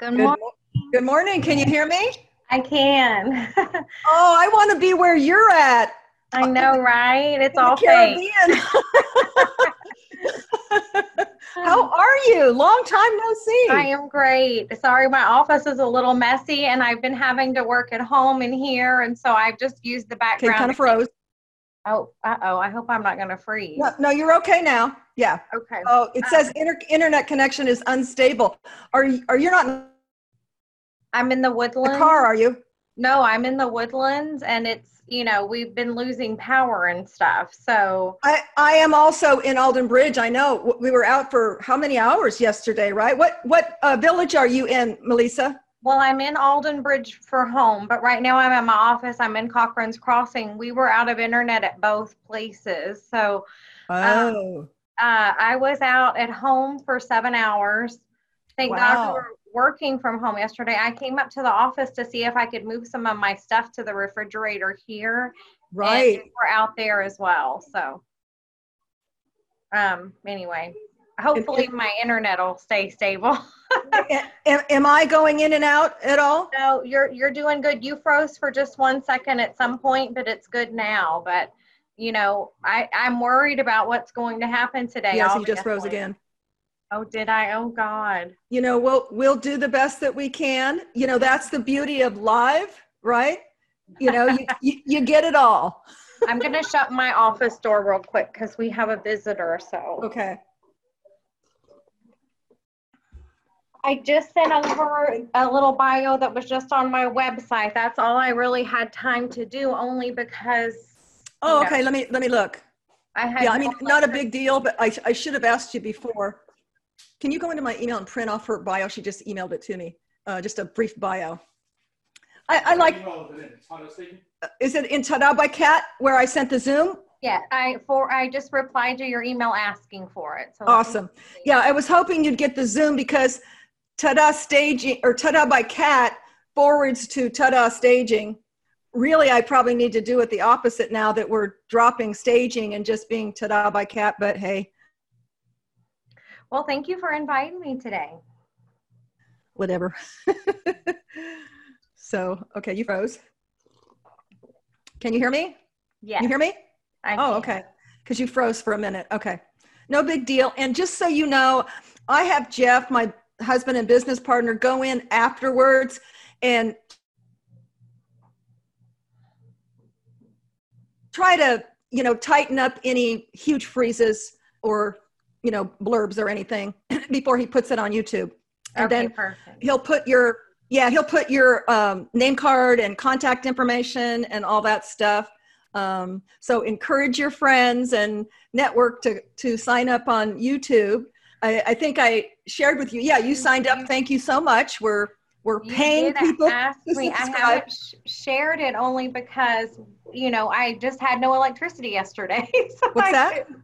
Good morning. Good morning. Can you hear me? I can. Oh, I want to be where you're at. I know, right? It's in all. Caribbean. How are you? Long time no see. I am great. Sorry, my office is a little messy and I've been having to work at home and here. And so I've just used the okay, background. kind of froze. Oh, uh oh. I hope I'm not going to freeze. No, no, you're okay now. Yeah. Okay. Oh, it says inter- internet connection is unstable. Are you? Are you not in I'm in the the woodlands. car? Are you? No, I'm in the woodlands and it's, you know, we've been losing power and stuff. So I, I am also in Alden Bridge. I know we were out for how many hours yesterday, right? What what uh, village are you in, Melisa? Well, I'm in Alden Bridge for home, but right now I'm at my office. I'm in Cochran's Crossing. We were out of internet at both places. So Oh, uh, I was out at home for seven hours. Thank God Wow. we were working from home yesterday. I came up to the office to see if I could move some of my stuff to the refrigerator here. and right. we're out there as well. So, um, anyway, hopefully my internet will stay stable. am, am I going in and out at all? No, you're you're doing good. You froze for just one second at some point, but it's good now. But you know, I I'm worried about what's going to happen today. Yes, you just froze again. Oh, did I? Oh God. You know, we'll we'll do the best that we can. You know, that's the beauty of live, right? You know, you, you, you get it all. I'm gonna shut my office door real quick because we have a visitor. So Okay. I just sent over a little bio that was just on my website. That's all I really had time to do, only because Oh, okay. Let me let me look. I had. Yeah, I mean, not a big deal, but I, I should have asked you before. Can you go into my email and print off her bio? She just emailed it to me. Uh, just a brief bio. I, I like. Is it in Tada by Kat where I sent the Zoom? Yeah, I for I just replied to your email asking for it. So Awesome. Yeah, I was hoping you'd get the Zoom because Tada Staging or Tada by Kat forwards to Tada Staging. Really, I probably need to do it the opposite now that we're dropping staging and just being Tada by Kat. But hey, Well, thank you for inviting me today. whatever. so, okay, you froze. Can you hear me? Yeah. You hear me? I Oh, can. okay. Because you froze for a minute. Okay. No big deal. And just so you know, I have Jeff, my husband and business partner, go in afterwards and try to, you know, tighten up any huge freezes or, you know, blurbs or anything before he puts it on YouTube. And okay, then perfect. he'll put your yeah he'll put your um, name card and contact information and all that stuff um, so encourage your friends and network to to sign up on youtube I, I think i shared with you yeah you signed up thank you so much we're we're paying people ask to me. I haven't sh- shared it only because you know I just had no electricity yesterday. so What's I that? couldn't-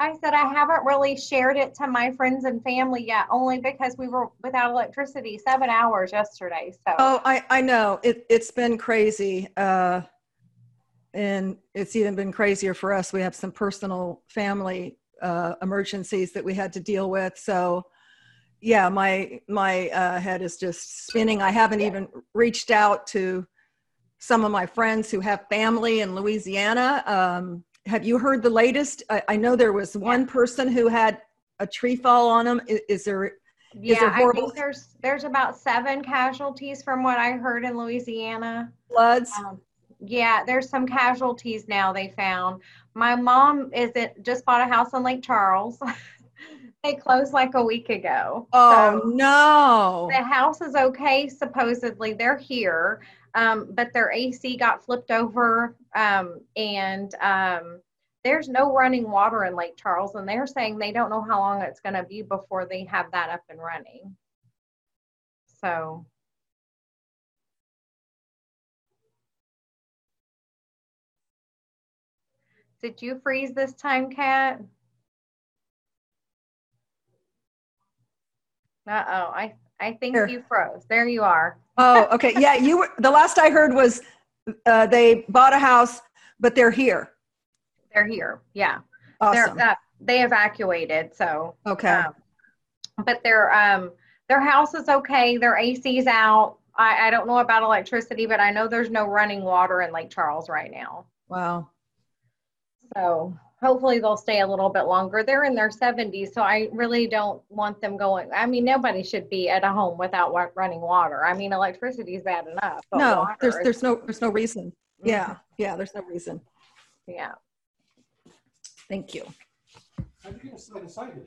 I said I haven't really shared it to my friends and family yet, only because we were without electricity seven hours yesterday. So. Oh i i know. It, it's been crazy uh and it's even been crazier for us. We have some personal family uh, emergencies that we had to deal with so yeah my my uh, head is just spinning. I haven't even reached out to some of my friends who have family in louisiana um, have you heard the latest I, I know there was one person who had a tree fall on them is, is there yeah, there I think there's there's about seven casualties from what I heard in Louisiana. floods Um, yeah, there's some casualties now they found. My mom is it just bought a house in Lake Charles. they closed like a week ago. oh So no the house is okay, supposedly. They're here. Um, but their AC got flipped over. Um, and um, there's no running water in Lake Charles. And they're saying they don't know how long it's going to be before they have that up and running. So Did you freeze this time, Kat? Uh-oh, I, I think Here. you froze. There you are. Oh, okay. Yeah, you were, the last I heard was uh, they bought a house, but they're here. They're here. Yeah. Awesome. Uh, they evacuated. So, Okay. um, but they're, um, their house is okay. Their AC's out. I, I don't know about electricity, but I know there's no running water in Lake Charles right now. Wow. So hopefully they'll stay a little bit longer. They're in their 70s, so I really don't want them going. I mean, nobody should be at a home without wa- running water. I mean, electricity is bad enough. But No, there's is- there's no there's no reason. Yeah, Mhm. yeah, there's no reason. yeah. Thank you. How'd you get us so excited?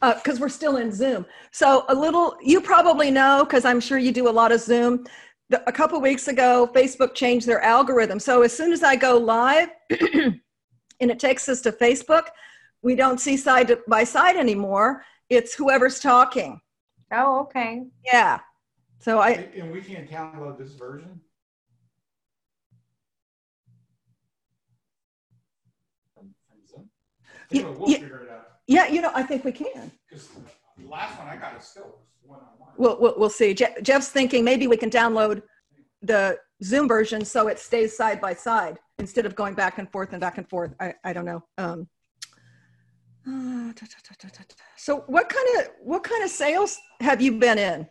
because Uh, we're still in Zoom. So a little, you probably know, because I'm sure you do a lot of Zoom. The, a couple weeks ago, Facebook changed their algorithm. So as soon as I go live and it takes us to Facebook, we don't see side by side anymore. It's whoever's talking. Oh, okay. Yeah. So I, And we can't download this version? From from Zoom? Ye- Anyway, We'll ye- figure it out, yeah, you know, I think we can. because the last one I got is still one-on-one. We'll, we'll, we'll see. Je- Jeff's thinking maybe we can download the Zoom version so it stays side by side instead of going back and forth and back and forth. I, I don't know. Um, uh, ta, ta, ta, so what kind of what kind of sales have you been in?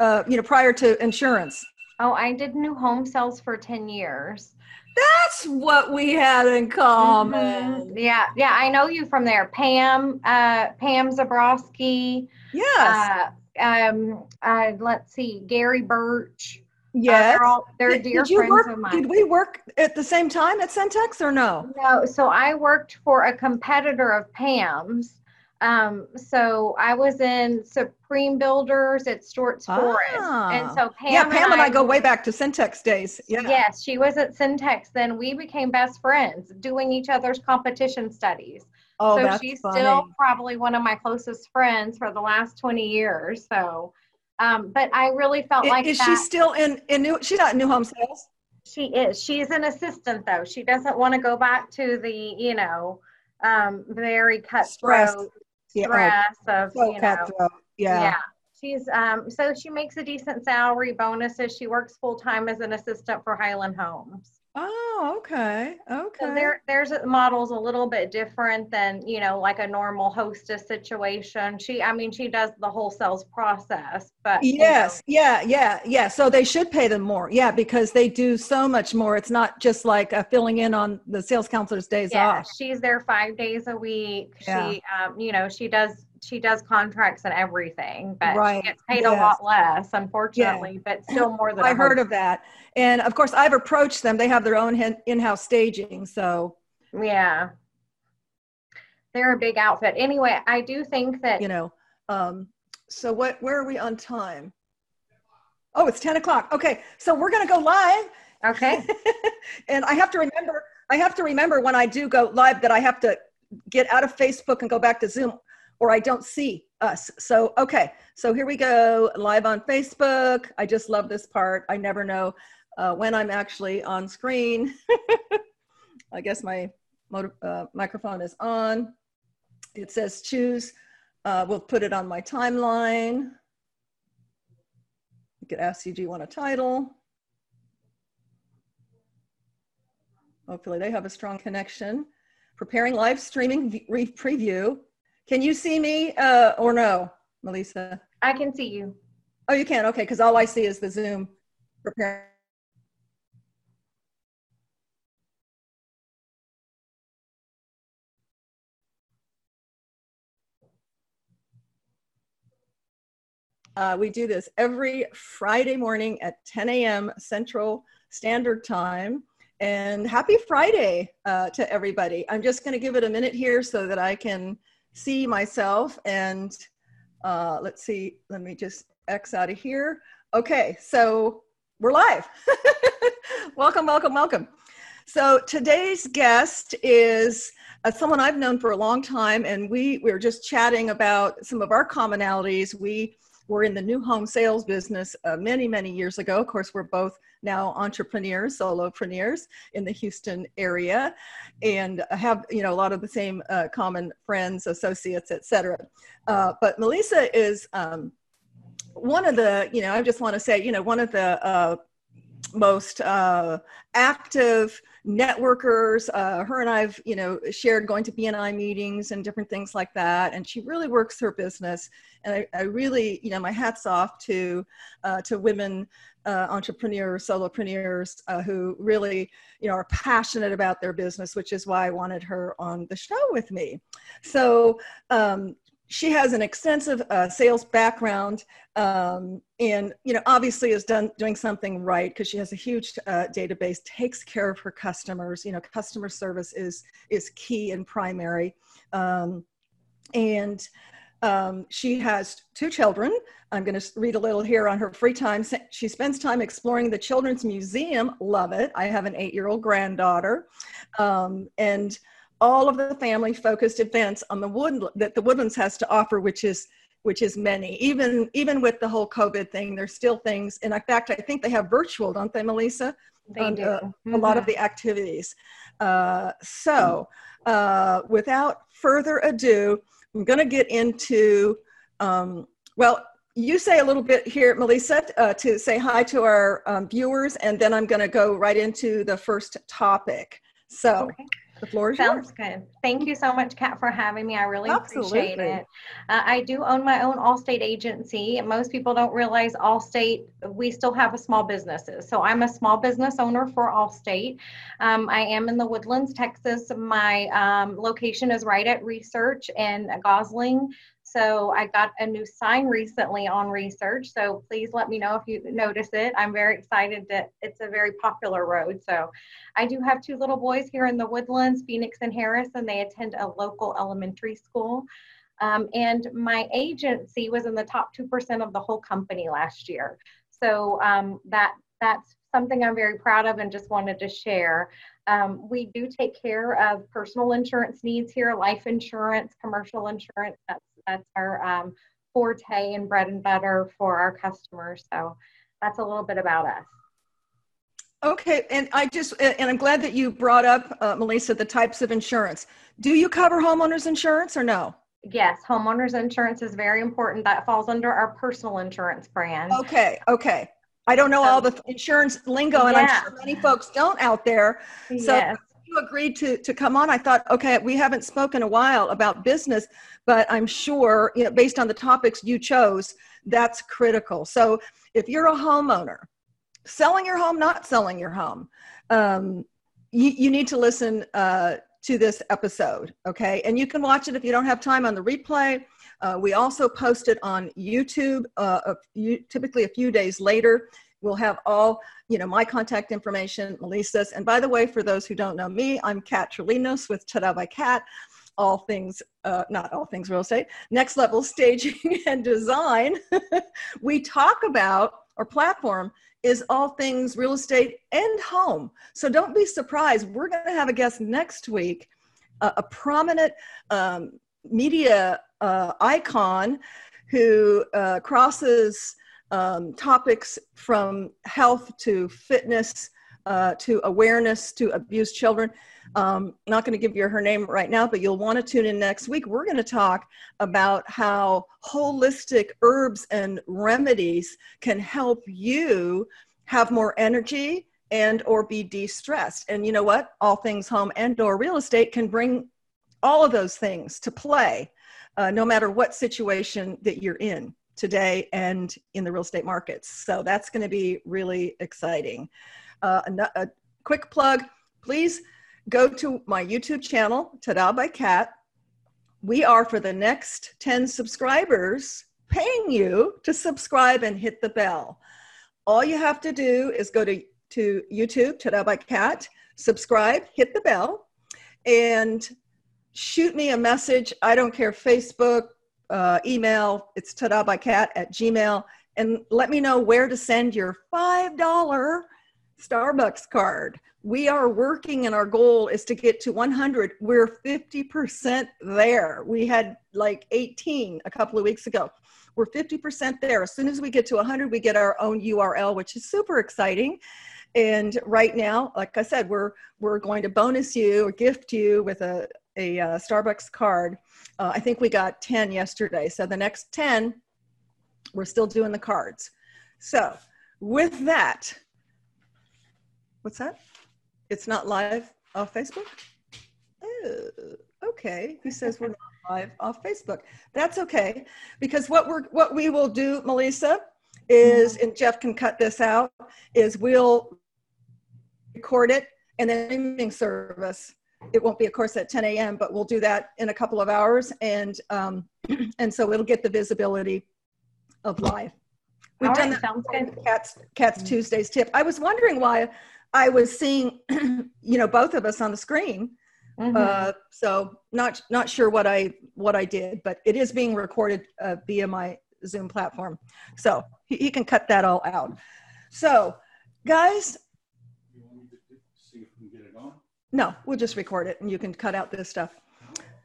Uh, you know, prior to insurance. Oh, I did new home sales for 10 years. That's what we had in common. Mhm. Yeah, yeah, I know you from there. Pam, uh, Pam Zabrowski, Yes. uh, um, uh, let's see, Gary Birch. Uh, yes. they're all, they're Did- dear did you friends work, of mine. Did we work at the same time at Centex or no? No, so I worked for a competitor of Pam's. Um, so I was in Supreme Builders at Forest. Ah. And so Pam, yeah, Pam and I go way back to Centex days. Yeah. Yes, she was at Centex. Then we became best friends doing each other's competition studies. Oh, so that's she's funny. still probably one of my closest friends for the last 20 years. So, um, but I really felt like is that. she still in in new? She's not in new home sales. She is. She's an assistant though. She doesn't want to go back to the, you know, um, very Stress. cutthroat Yeah, stress of, so you know, cutthroat. Yeah. She's um so she makes a decent salary bonuses. She works full time as an assistant for Highland Homes. Oh, okay. Okay. So there there's a model's a little bit different than, you know, like a normal hostess situation. She I mean she does the whole sales process, but you know, yes. Yeah. Yeah. Yeah. So they should pay them more. Yeah, because they do so much more. It's not just like uh, filling in on the sales counselor's days yeah, off. she's there five days a week. Yeah. She, um, you know, she does she does contracts and everything, but Right, she gets paid a lot less, unfortunately, but still more than I heard of that, and of course I've approached them. They have their own in-house staging. So Yeah, they're a big outfit. Anyway, I do think that you know. Um, so what? Where are we on time? Oh, it's ten o'clock. Okay, so we're gonna go live. okay, and I have to remember, I have to remember when I do go live that I have to get out of Facebook and go back to Zoom or I don't see us. So, okay. So here we go live on Facebook. I just love this part. I never know uh, when I'm actually on screen. I guess my uh, microphone is on. It says choose. Uh, we'll put it on my timeline. You could ask you, do you want a title? Hopefully they have a strong connection. Preparing live streaming preview. Can you see me uh, or no, Melisa? I can see you. Oh, you can. Okay, because all I see is the Zoom prepare. Uh, we do this every Friday morning at 10 a.m. Central Standard Time. And happy Friday uh, to everybody. I'm just going to give it a minute here so that I can see myself. And uh, let's see, let me just X out of here. Okay, so we're live. welcome, welcome, welcome. So today's guest is uh, someone I've known for a long time, and we, we were just chatting about some of our commonalities. We were in the new home sales business uh, many, many years ago. Of course, we're both now entrepreneurs, solopreneurs in the Houston area, and have you know a lot of the same uh, common friends, associates, etc. Uh, but Melisa is um, one of the you know I just want to say you know one of the uh, most uh, active networkers. Uh, her and I've, you know, shared going to BNI meetings and different things like that. And she really works her business. And I, I really, you know, my hats off to uh, to women uh, entrepreneurs, solopreneurs uh, who really, you know, are passionate about their business, which is why I wanted her on the show with me. So um, she has an extensive uh, sales background um, and you know obviously is done doing something right because she has a huge uh, database takes care of her customers. You know customer service is is key and primary. Um, and um, she has two children. I'm going to read a little here on her free time. She spends time exploring the children's museum. Love it. I have an eight year old granddaughter. Um, and all of the family focused events on the wood that the woodlands has to offer which is which is many even even with the whole covid thing there's still things and in fact i think they have virtual don't they melisa they do. Uh, mm-hmm. a lot of the activities uh, so uh, without further ado i'm going to get into um, well you say a little bit here melisa uh, to say hi to our um, viewers and then i'm going to go right into the first topic so okay. The floor is Sounds yours. good. Thank you so much, Kat, for having me. I really Absolutely. appreciate it. Uh, I do own my own Allstate agency. Most people don't realize Allstate, we still have a small businesses. So I'm a small business owner for Allstate. Um, I am in the Woodlands, Texas. My um, location is right at Research in Gosling. So I got a new sign recently on research. So please let me know if you notice it. I'm very excited that it's a very popular road. So I do have two little boys here in the Woodlands, Phoenix and Harris, and they attend a local elementary school. Um, and my agency was in the top 2% of the whole company last year. So um, that that's something I'm very proud of and just wanted to share. Um, we do take care of personal insurance needs here, life insurance, commercial insurance. That's that's our um, forte and bread and butter for our customers. So that's a little bit about us. Okay, and I just and I'm glad that you brought up, uh, Melisa, the types of insurance. Do you cover homeowners insurance or no? Yes, homeowners insurance is very important. That falls under our personal insurance brand. Okay, okay. I don't know all the insurance lingo, and. I'm sure many folks don't out there. So yes you agreed to to come on, I thought, okay, we haven't spoken a while about business, but I'm sure, you know, based on the topics you chose, that's critical. So if you're a homeowner, selling your home, not selling your home, um, you, you need to listen uh, to this episode, okay? And you can watch it if you don't have time on the replay. Uh, we also post it on YouTube, uh, a few, typically a few days later. We'll have all, you know, my contact information, Melisa's. And by the way, for those who don't know me, I'm Kat Trelinos with Tada by Kat. All things, uh, not all things real estate, next level staging and design. we talk about our platform is all things real estate and home. So don't be surprised. We're going to have a guest next week, uh, a prominent um, media uh, icon who uh, crosses um, topics from health to fitness uh, to awareness to abused children. Um, not going to give you her name right now, but you'll want to tune in next week. We're going to talk about how holistic herbs and remedies can help you have more energy and or be de-stressed and you know what all things home and or real estate can bring all of those things to play uh, no matter what situation that you're in today and in the real estate markets. So that's going to be really exciting. Uh, a, a, quick plug please go to my YouTube channel, Tada by Kat. We are for the next 10 subscribers paying you to subscribe and hit the bell. All you have to do is go to, to YouTube, Tada by Kat, subscribe, hit the bell, and shoot me a message. I don't care, Facebook, uh, email. It's tada by kat at gmail. And let me know where to send your $5 Starbucks card. We are working and our goal is to get to 100. We're 50% there. We had like 18 a couple of weeks ago. We're 50% there. As soon as we get to 100, we get our own URL, which is super exciting. And right now, like I said, we're we're going to bonus you or gift you with a, a uh, Starbucks card. Uh, I think we got 10 yesterday. So the next 10, we're still doing the cards. So with that, What's that? It's not live off Facebook? Oh, okay. Who says we're not live off Facebook? That's okay. Because what we're what we will do, Melisa, is and Jeff can cut this out, is we'll record it and then streaming service. It won't be, of course, at 10 a.m., but we'll do that in a couple of hours, and um, and so it'll get the visibility of live. We've All done right, that sounds before good. with Cats Cats Tuesdays tip. I was wondering why I was seeing, you know, both of us on the screen. Mhm. Uh, so not not sure what I what I did, but it is being recorded uh, via my Zoom platform. So he, he can cut that all out. So, guys, You want me to do- see if we can get it on? No, we'll just record it and you can cut out this stuff.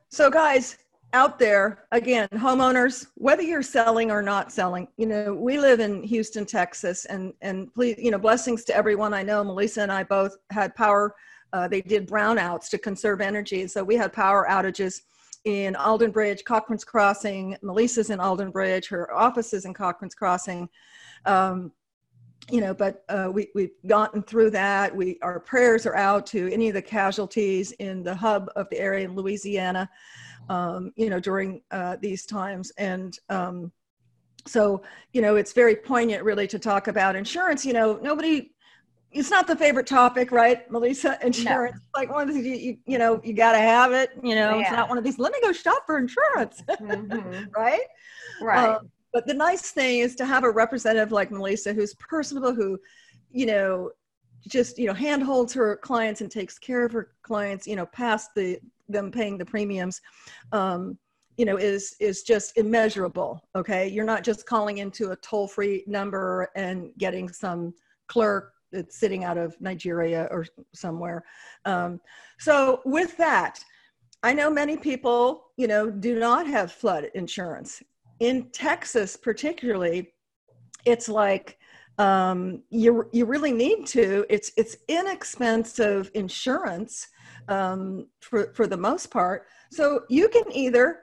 So, guys out there, again, homeowners, whether you're selling or not selling, you know, we live in Houston, Texas, and and please, you know, blessings to everyone I know. Melisa and I both had power. Uh, they did brownouts to conserve energy, so we had power outages in Alden Bridge, Cochran's Crossing. Melisa's in Alden Bridge. Her office is in Cochran's Crossing. Um, you know, but uh, we we've gotten through that. We our prayers are out to any of the casualties in the hub of the area in Louisiana. Um, you know, during uh, these times, and um, so you know, it's very poignant, really, to talk about insurance. You know, nobody. It's not the favorite topic, right, Melisa? Insurance, like one of the things you, you, you know, you got to have it. You know, it's not one of these. Let me go shop for insurance, Mhm. right? Right. Um, but the nice thing is to have a representative like Melisa who's personable, who, you know, just you know handholds her clients and takes care of her clients, you know, past the them paying the premiums, um, you know, is is just immeasurable. Okay, you're not just calling into a toll free number and getting some clerk that's sitting out of Nigeria or somewhere. Um, so with that, I know many people, you know, do not have flood insurance in Texas, particularly, it's like um, you you really need to. It's it's inexpensive insurance um, for for the most part. So you can either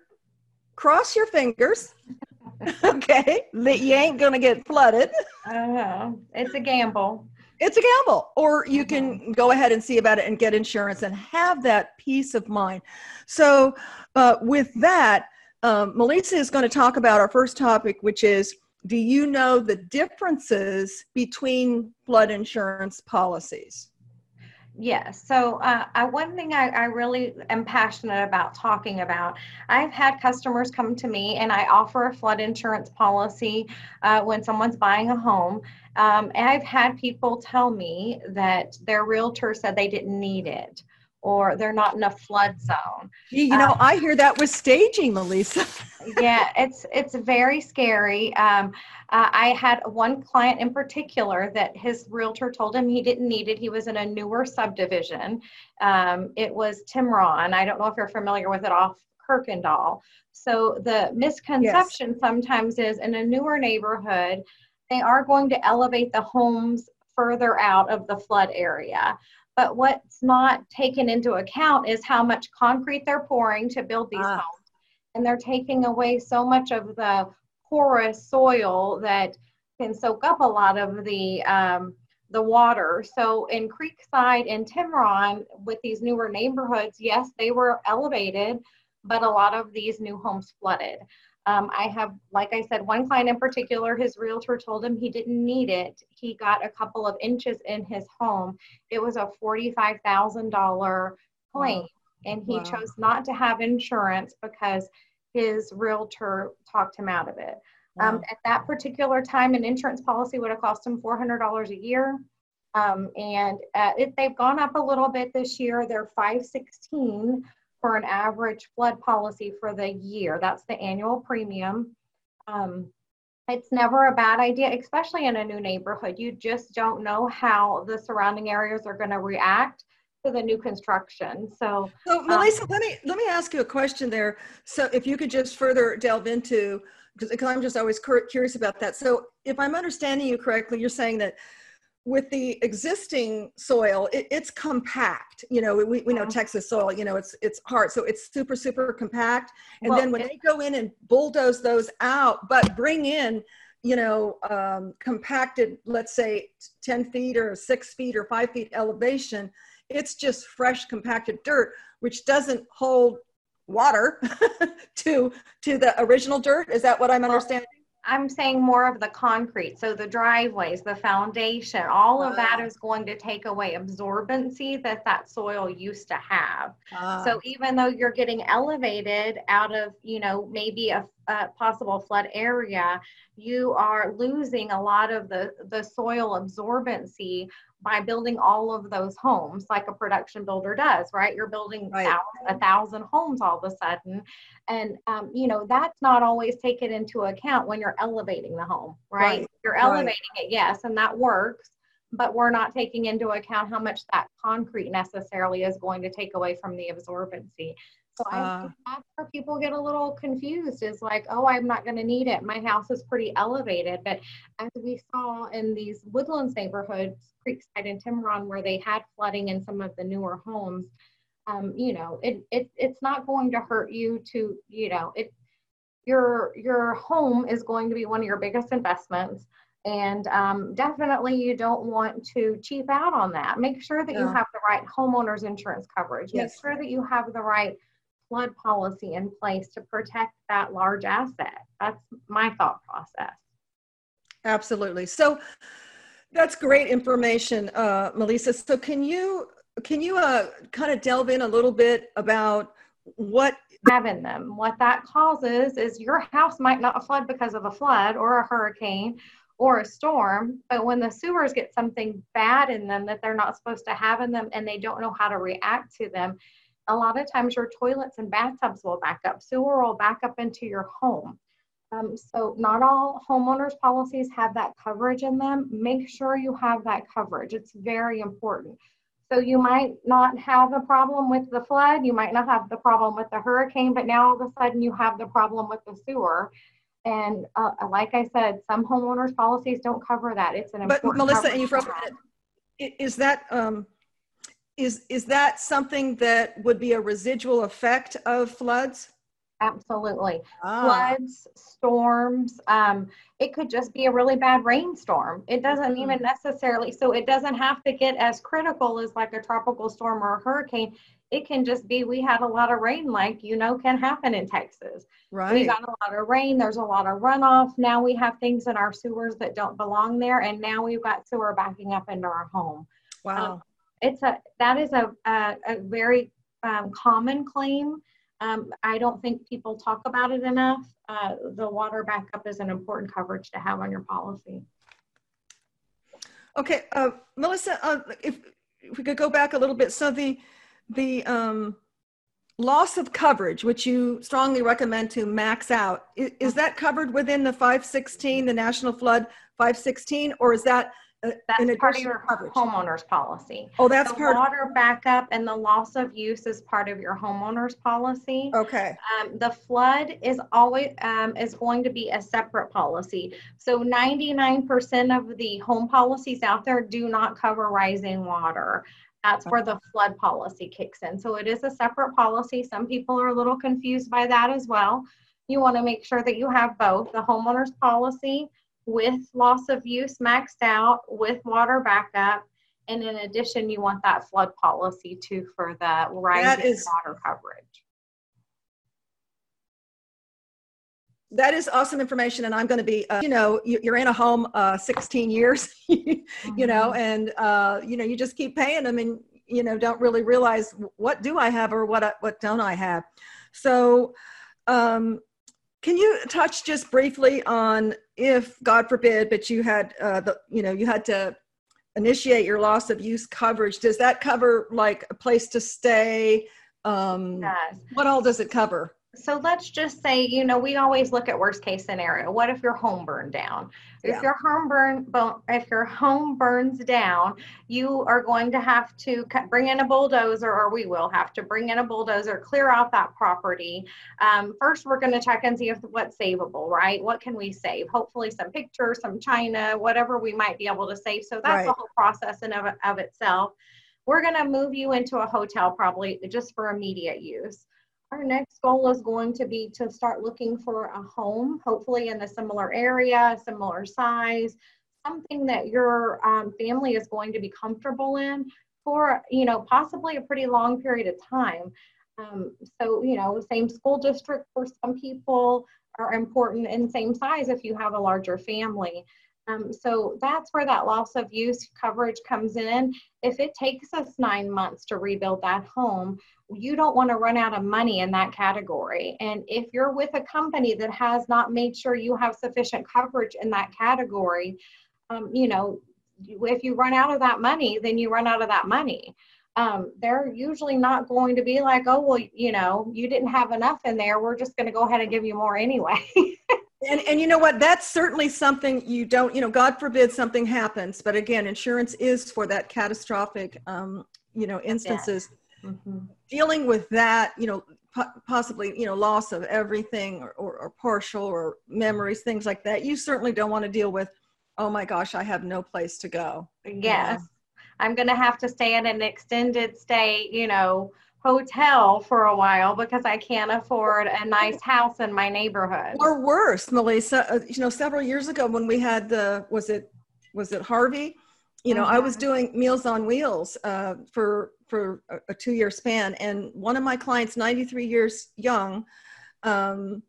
cross your fingers, okay, that you ain't gonna get flooded. I don't know. It's a gamble. It's a gamble, or you can go ahead and see about it and get insurance and have that peace of mind. So, uh, with that, um, Melissa is going to talk about our first topic, which is do you know the differences between flood insurance policies? Yes. So, uh, I, one thing I, I really am passionate about talking about, I've had customers come to me and I offer a flood insurance policy uh, when someone's buying a home. Um, I've had people tell me that their realtor said they didn't need it or they're not in a flood zone. You know, I hear that with staging, Melisa. yeah, it's it's very scary. Um, uh, I had one client in particular that his realtor told him he didn't need it. He was in a newer subdivision. Um, it was Tiburon. I don't know if you're familiar with it off Kuykendahl. So the misconception sometimes is in a newer neighborhood, they are going to elevate the homes further out of the flood area. But what's not taken into account is how much concrete they're pouring to build these Ah. homes and they're taking away so much of the porous soil that can soak up a lot of the um, the water. So in Creekside and Tiburon, with these newer neighborhoods, yes, they were elevated, but a lot of these new homes flooded. Um, I have, like I said, one client in particular, his realtor told him he didn't need it. He got a couple of inches in his home. It was a forty-five thousand dollar claim, and he Wow. chose not to have insurance because his realtor talked him out of it. Um, at that particular time, an insurance policy would have cost him four hundred dollars a year. Um, and uh, it, they've gone up a little bit this year. They're five sixteen for an average flood policy for the year. That's the annual premium. Um, it's never a bad idea, especially in a new neighborhood. You just don't know how the surrounding areas are going to react to the new construction. So So Melisa, let me let me ask you a question there. So if you could just further delve into because I'm just always cur- curious about that. So if I'm understanding you correctly, you're saying that with the existing soil, it, it's compact. You know, we, we know Mhm. Texas soil. You know, it's it's hard, so it's super super compact. And Well, then when it- they go in and bulldoze those out, but bring in you know, um, compacted, let's say 10 feet or six feet or five feet elevation. It's just fresh compacted dirt, which doesn't hold water to to the original dirt. Is that what I'm understanding? I'm saying more of the concrete. So the driveways, the foundation, all of that Wow. is going to take away absorbency that that soil used to have. Ah, So even though you're getting elevated out of, you know, maybe a, a possible flood area, you are losing a lot of the, the soil absorbency by building all of those homes like a production builder does, right? You're building Right. a thousand homes all of a sudden. And, um, you know, that's not always taken into account when you're elevating the home, right? Right, You're right. elevating it, yes, and that works but we're not taking into account how much that concrete necessarily is going to take away from the absorbency. So I Ah. that's where people get a little confused is like, oh, I'm not going to need it. My house is pretty elevated. But as we saw in these woodlands neighborhoods, Creekside and Tiburon, where they had flooding in some of the newer homes, um, you know, it, it it's not going to hurt you to, you know, it your your home is going to be one of your biggest investments and um, definitely you don't want to cheap out on that make sure that you have the right homeowners insurance coverage make Yes. sure that you have the right flood policy in place to protect that large asset that's my thought process Absolutely. So that's great information, uh, Melisa. So can you can you uh, kind of delve in a little bit about what? having them what that causes is your house might not flood because of a flood or a hurricane or a storm but when the sewers get something bad in them that they're not supposed to have in them and they don't know how to react to them a lot of times your toilets and bathtubs will back up sewer will back up into your home um, so not all homeowners policies have that coverage in them make sure you have that coverage it's very important so you might not have a problem with the flood, you might not have the problem with the hurricane, but now all of a sudden you have the problem with the sewer. And uh, like I said, some homeowners policies don't cover that. It's an important. But. Melisa, and you to broke have. it. Is that um, is is that something that would be a residual effect of floods? Absolutely. Ah, Floods, storms, um, it could just be a really bad rainstorm. It doesn't Mhm. even necessarily, so it doesn't have to get as critical as like a tropical storm or a hurricane. It can just be, we had a lot of rain, like you know, can happen in Texas. Right. We got a lot of rain, there's a lot of runoff. Now we have things in our sewers that don't belong there, and now we've got sewer backing up into our home. Wow. It's a, that is a, a, a very um, common claim. Um, I don't think people talk about it enough. Uh, the water backup is an important coverage to have on your policy. Okay, uh, Melisa, uh, if, if we could go back a little bit, so the the um, loss of coverage, which you strongly recommend to max out, is, is that covered within the 516, the National Flood 516, or is that uh, That's part of your coverage? homeowner's policy. Oh, that's the part. water backup and the loss of use is part of your homeowner's policy. Okay, Um, the flood is always um, is going to be a separate policy. So 99% of the home policies out there do not cover rising water. That's where the flood policy kicks in. So it is a separate policy. Some people are a little confused by that as well. You want to make sure that you have both the homeowner's policy with loss of use maxed out with water backup. And in addition, you want that flood policy too for the rising is- water coverage. that is awesome information, and I'm going to be, uh, you know, you, you're in a home uh, 16 years, you know, and uh, you know, you just keep paying them, and you know, don't really realize what do I have or what I- what don't I have. So, um, can you touch just briefly on if, God forbid, but you had uh, the, you know, you had to initiate your loss of use coverage? Does that cover like a place to stay? Um, Yes. what all does it cover? So let's just say, you know, we always look at worst case scenario. What if your home burned down? Yeah. If your home burn, if your home burns down, you are going to have to bring in a bulldozer, or we will have to bring in a bulldozer, clear out that property. Um, first, we're going to check and see if what's savable, right? What can we save? Hopefully, some pictures, some china, whatever we might be able to save. So that's the whole process in of, of itself. We're going to move you into a hotel probably just for immediate use. Our next goal is going to be to start looking for a home, hopefully in a similar area, similar size, something that your um, family is going to be comfortable in for, you know, possibly a pretty long period of time. Um, so, you know, same school district for some people are important and same size if you have a larger family. Um, so that's where that loss of use coverage comes in. If it takes us nine months to rebuild that home, you don't want to run out of money in that category. And if you're with a company that has not made sure you have sufficient coverage in that category, um, you know, if you run out of that money, then you run out of that money. Um, they're usually not going to be like, oh, well, you know, you didn't have enough in there. We're just going to go ahead and give you more anyway. and and you know what? That's certainly something you don't you know god forbid something happens but again insurance is for that catastrophic um you know instances. Mm-hmm. dealing with that you know po- possibly you know loss of everything or, or, or, partial or memories things like that you certainly don't want to deal with oh my gosh i have no place to go. Yes. I'm going to have to stay in an extended stay you know hotel for a while because I can't afford a nice house in my neighborhood. Or worse, Melisa, uh, you know, several years ago when we had the, was it, was it Harvey? You know, mm-hmm. I was mm-hmm. doing Meals on Wheels uh, for for a, a two year span, and one of my clients, 93 years young, um,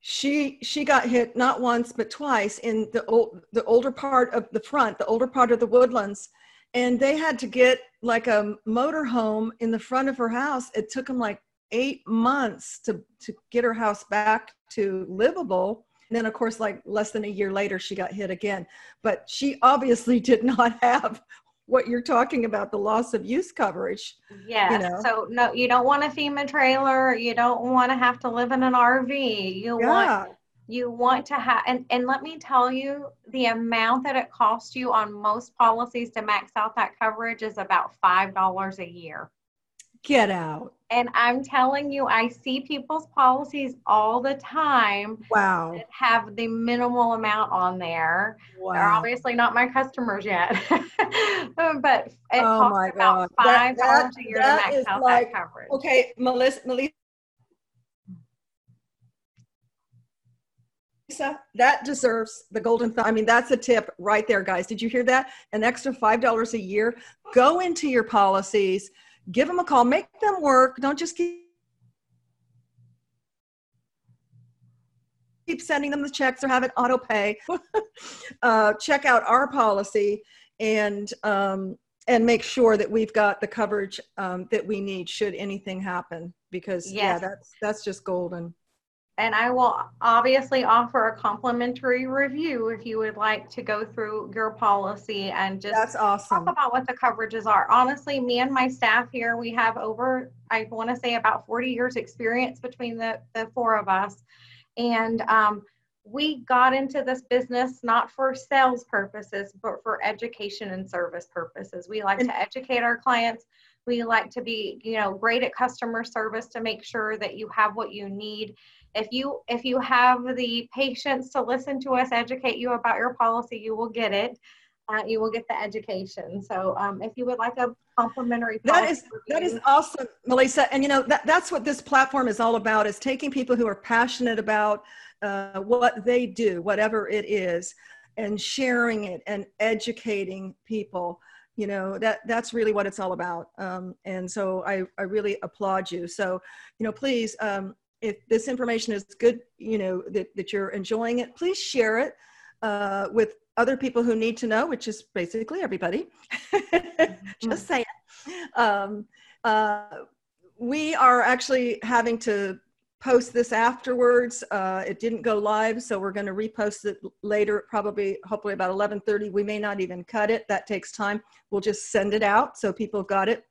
she she got hit not once but twice in the old the older part of the front, the older part of the woodlands, and they had to get like a motor home in the front of her house. It took them like eight months to to get her house back to livable. And then of course like less than a year later she got hit again. But she obviously did not have what you're talking about the loss of use coverage yeah you know? so no you don't want a fema trailer. You don't want to have to live in an rv you yeah. want you want to have and, and let me tell you the amount that it costs you on most policies to max out that coverage is about five dollars a year. Get out. And i'm telling you i see people's policies all the time wow. that have the minimal amount on there. Wow. they're obviously not my customers yet. But it oh costs about five dollars a year to max out like, that coverage. okay melisa melisa Lisa, that deserves the golden thumb. I mean, that's a tip right there, guys. Did you hear that? An extra $5 a year. Go into your policies, give them a call, make them work. Don't just keep keep sending them the checks or have it auto pay. uh, check out our policy and um, and make sure that we've got the coverage um, that we need should anything happen. Because yes. yeah, that's that's just golden and I will obviously offer a complimentary review if you would like to go through your policy and just That's awesome. talk about what the coverages are. Honestly, me and my staff here, we have over, I want to say about 40 years experience between the, the four of us. And um, we got into this business not for sales purposes, but for education and service purposes. We like to educate our clients. We like to be, you know, great at customer service to make sure that you have what you need if you if you have the patience to listen to us educate you about your policy you will get it. Uh, you will get the education. So um, if you would like a complimentary that is review, that is awesome melisa. And you know that, that's what this platform is all about is taking people who are passionate about uh, what they do whatever it is and sharing it and educating people. You know that that's really what it's all about. Um, and so I, I really applaud you. So you know please um, if this information is good, you know, that, that you're enjoying it, please share it uh, with other people who need to know, which is basically everybody. Just saying. Um, uh, we are actually having to post this afterwards. Uh, it didn't go live, so we're going to repost it later, probably, hopefully about 11:30. We may not even cut it. That takes time. We'll just send it out so people got it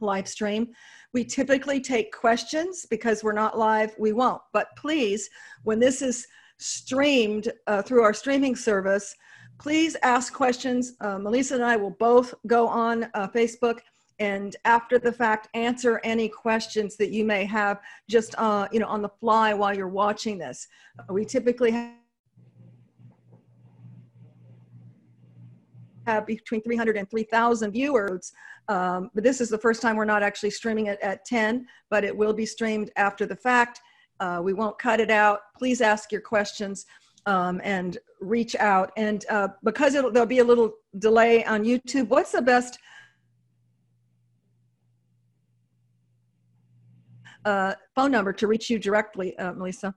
live stream. We typically take questions because we're not live, we won't. But please, when this is streamed uh, through our streaming service, please ask questions. Uh, Melisa and I will both go on uh, Facebook and after the fact answer any questions that you may have just uh, you know on the fly while you're watching this. we typically have between 300 and 3,000 viewers. Um, but this is the first time we're not actually streaming it at 10, but it will be streamed after the fact. Uh, we won't cut it out. Please ask your questions um, and reach out. And uh, because there'll be a little delay on YouTube, what's the best uh, phone number to reach you directly, uh, Melisa?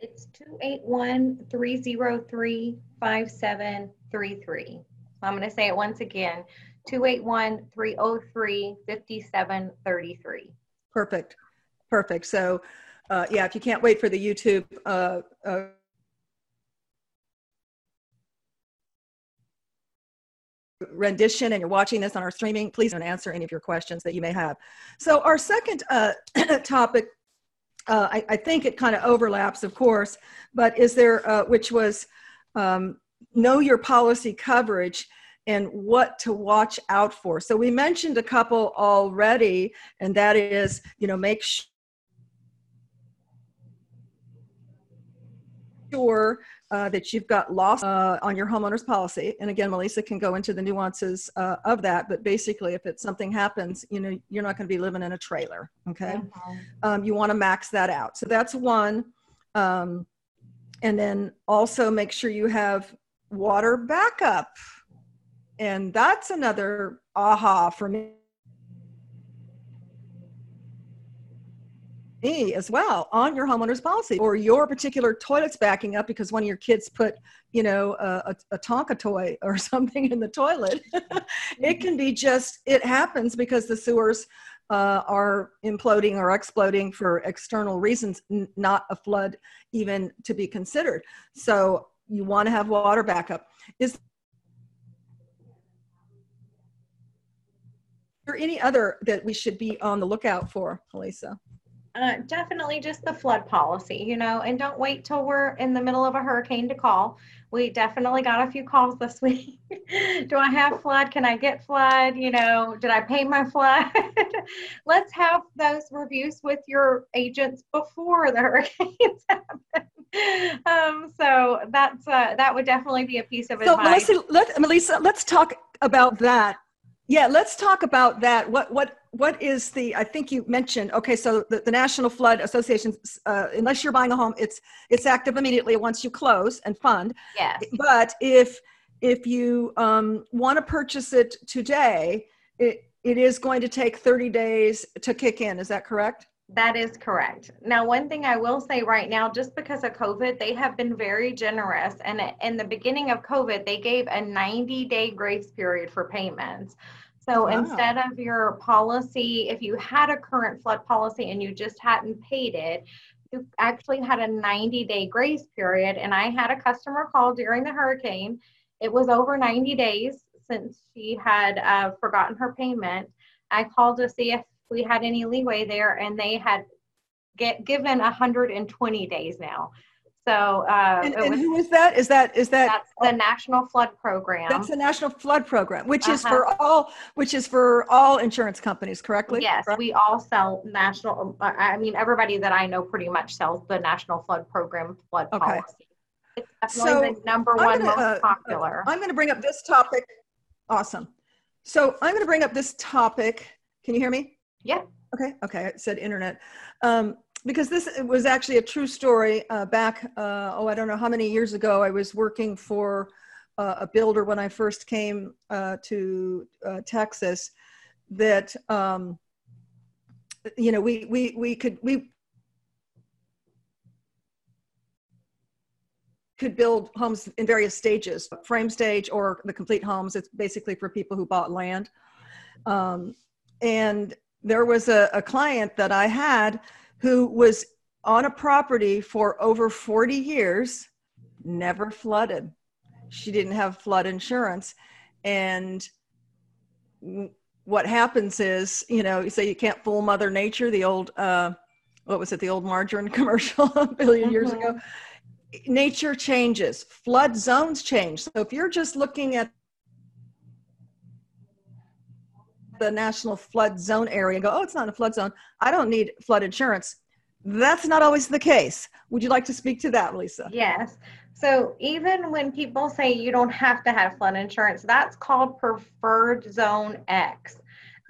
It's 281 303 5733. I'm going to say it once again 281 303 5733. Perfect. Perfect. So, uh, yeah, if you can't wait for the YouTube uh, uh, rendition and you're watching this on our streaming, please don't answer any of your questions that you may have. So, our second uh, topic, uh, I, I, think it kind of overlaps, of course, but is there, uh, which was um, know your policy coverage and what to watch out for. So, we mentioned a couple already, and that is, you know, make sure uh, that you've got loss uh, on your homeowner's policy. And again, Melisa can go into the nuances uh, of that. But basically, if it something happens, you know, you're not going to be living in a trailer. Okay, mm-hmm. um, you want to max that out. So that's one. Um, and then also make sure you have water backup. And that's another aha for me. Me as well on your homeowner's policy or your particular toilet's backing up because one of your kids put you know a, a Tonka toy or something in the toilet. It can be just it happens because the sewers uh, are imploding or exploding for external reasons n- not a flood even to be considered. So you want to have water backup is there any other that we should be on the lookout for Elisa? Uh, definitely just the flood policy, you know, and don't wait till we're in the middle of a hurricane to call. We definitely got a few calls this week. Do I have flood? Can I get flood? You know, did I pay my flood? Let's have those reviews with your agents before the hurricanes happen. Um, so that's uh, that would definitely be a piece of so advice. Melisa, let, Melisa, let's talk about that. Yeah, let's talk about that. What what what is the i think you mentioned okay so the, the national flood association uh, unless you're buying a home it's it's active immediately once you close and fund yes but if if you um, want to purchase it today it, it is going to take 30 days to kick in is that correct that is correct. Now, one thing I will say right now, just because of COVID, they have been very generous. And in the beginning of COVID, they gave a 90 day grace period for payments. So wow. instead of your policy, if you had a current flood policy and you just hadn't paid it, you actually had a 90 day grace period. And I had a customer call during the hurricane. It was over 90 days since she had uh, forgotten her payment. I called to see if we had any leeway there, and they had get given 120 days now. So, uh, and, and was, who is that? Is that is that that's the National Flood Program? That's the National Flood Program, which uh-huh. is for all which is for all insurance companies, correctly? Yes, correct? we all sell national. Uh, I mean, everybody that I know pretty much sells the National Flood Program flood okay. policy. It's definitely so the number one gonna, most uh, popular. I'm going to bring up this topic. Awesome. So I'm going to bring up this topic. Can you hear me? Yeah. Okay. Okay. I said internet. Um, because this was actually a true story uh, back, uh, oh, I don't know how many years ago. I was working for uh, a builder when I first came uh, to uh, Texas. That um, you know, we we we could we could build homes in various stages, frame stage or the complete homes. It's basically for people who bought land. Um, and there was a, a client that I had who was on a property for over 40 years, never flooded. She didn't have flood insurance. And what happens is, you know, you say you can't fool Mother Nature, the old, uh, what was it, the old margarine commercial a 1000000000 mm-hmm. years ago. Nature changes, flood zones change. So if you're just looking at the national flood zone area and go, oh, it's not in a flood zone. I don't need flood insurance. that's not always the case. Would you like to speak to that, Lisa? Yes. So even when people say you don't have to have flood insurance, that's called preferred zone X.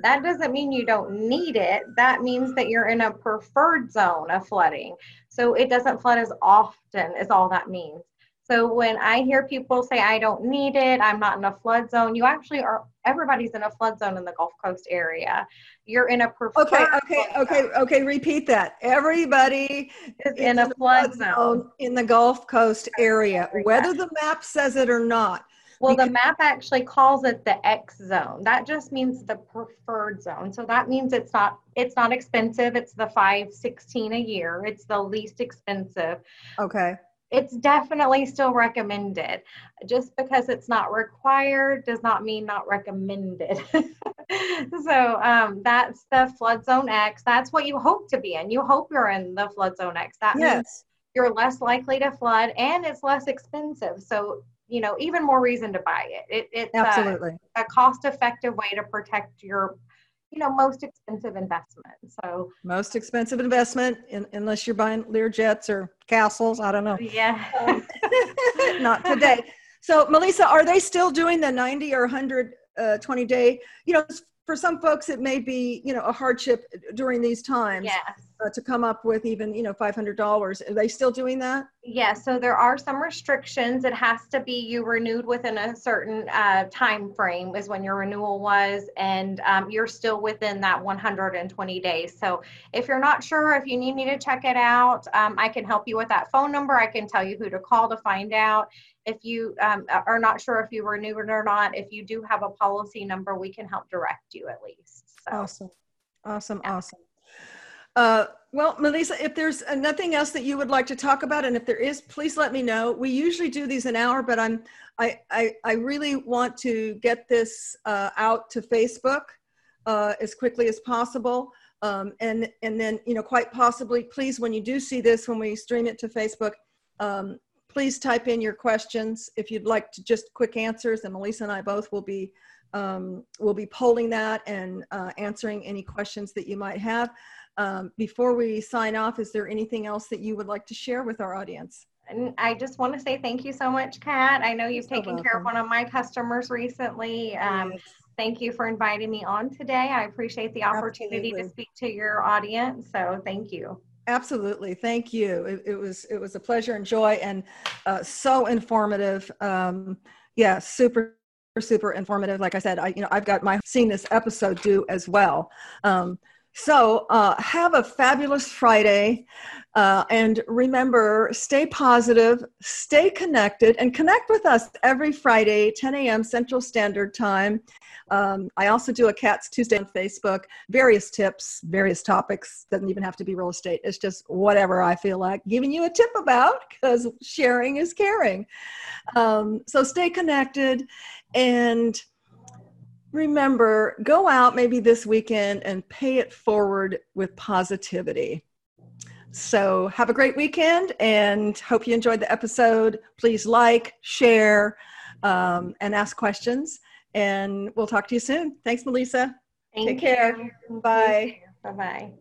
That doesn't mean you don't need it. That means that you're in a preferred zone of flooding. So it doesn't flood as often, is all that means. So when I hear people say, I don't need it, I'm not in a flood zone, you actually are, everybody's in a flood zone in the Gulf Coast area. You're in a preferred Okay, okay, okay, okay. Repeat that. Everybody is in a flood zone. in the Gulf Coast area, whether the map says it or not. Well, the map actually calls it the X zone. That just means the preferred zone. So that means it's not it's not expensive. It's the 516 a year. It's the least expensive. Okay, It's definitely still recommended. Just because it's not required does not mean not recommended. so um, that's the flood zone X. That's what you hope to be in. You hope you're in the flood zone X. That means you're less likely to flood and it's less expensive. So, you know, even more reason to buy it. it it's a, absolutely. a cost effective way to protect your, you know, most expensive investment. So, Most expensive investment, in, unless you're buying Lear jets or castles. I don't know. yeah. Um, not today. So, Melisa, are they still doing the 90 or 120 day? You know, for some folks, it may be, you know, a hardship during these times yes. Uh, to come up with even, you know, $500. Are they still doing that? Yeah, so there are some restrictions. It has to be you renewed within a certain uh, time frame is when your renewal was, and um, you're still within that 120 days. So if you're not sure, if you need me to check it out, um, I can help you with that phone number. I can tell you who to call to find out. If you um, are not sure if you renewed or not, if you do have a policy number, we can help direct you at least. So. Awesome. Awesome. Yeah. Awesome. Uh, well, Melisa, if there's nothing else that you would like to talk about, and if there is, please let me know. We usually do these an hour, but I'm I I, I really want to get this uh, out to Facebook uh, as quickly as possible. Um, and and then you know quite possibly, please, when you do see this, when we stream it to Facebook, um, please type in your questions if you'd like to just quick answers, and Melisa and I both will be um, will be polling that and uh, answering any questions that you might have. Um, before we sign off, is there anything else that you would like to share with our audience? And I just want to say thank you so much, Kat. I know you've So taken care of one of my customers recently. Um, thank you for inviting me on today. I appreciate the opportunity to speak to your audience. So thank you. Absolutely, thank you. It, it was it was a pleasure and joy, and uh, so informative. Um, yeah, super super informative. Like I said, I you know I've got my seen this episode due as well. Um, so uh, have a fabulous Friday, uh, and remember, stay positive, stay connected, and connect with us every Friday, 10 a.m. Central Standard Time. Um, I also do a Cats Tuesday on Facebook various tips, various topics. Doesn't even have to be real estate. It's just whatever I feel like giving you a tip about because sharing is caring. Um, so stay connected and remember go out maybe this weekend and pay it forward with positivity. So, have a great weekend and hope you enjoyed the episode. Please like, share, um, and ask questions. And we'll talk to you soon. Thanks, Melisa. Thank Take you. care. Bye. Bye bye.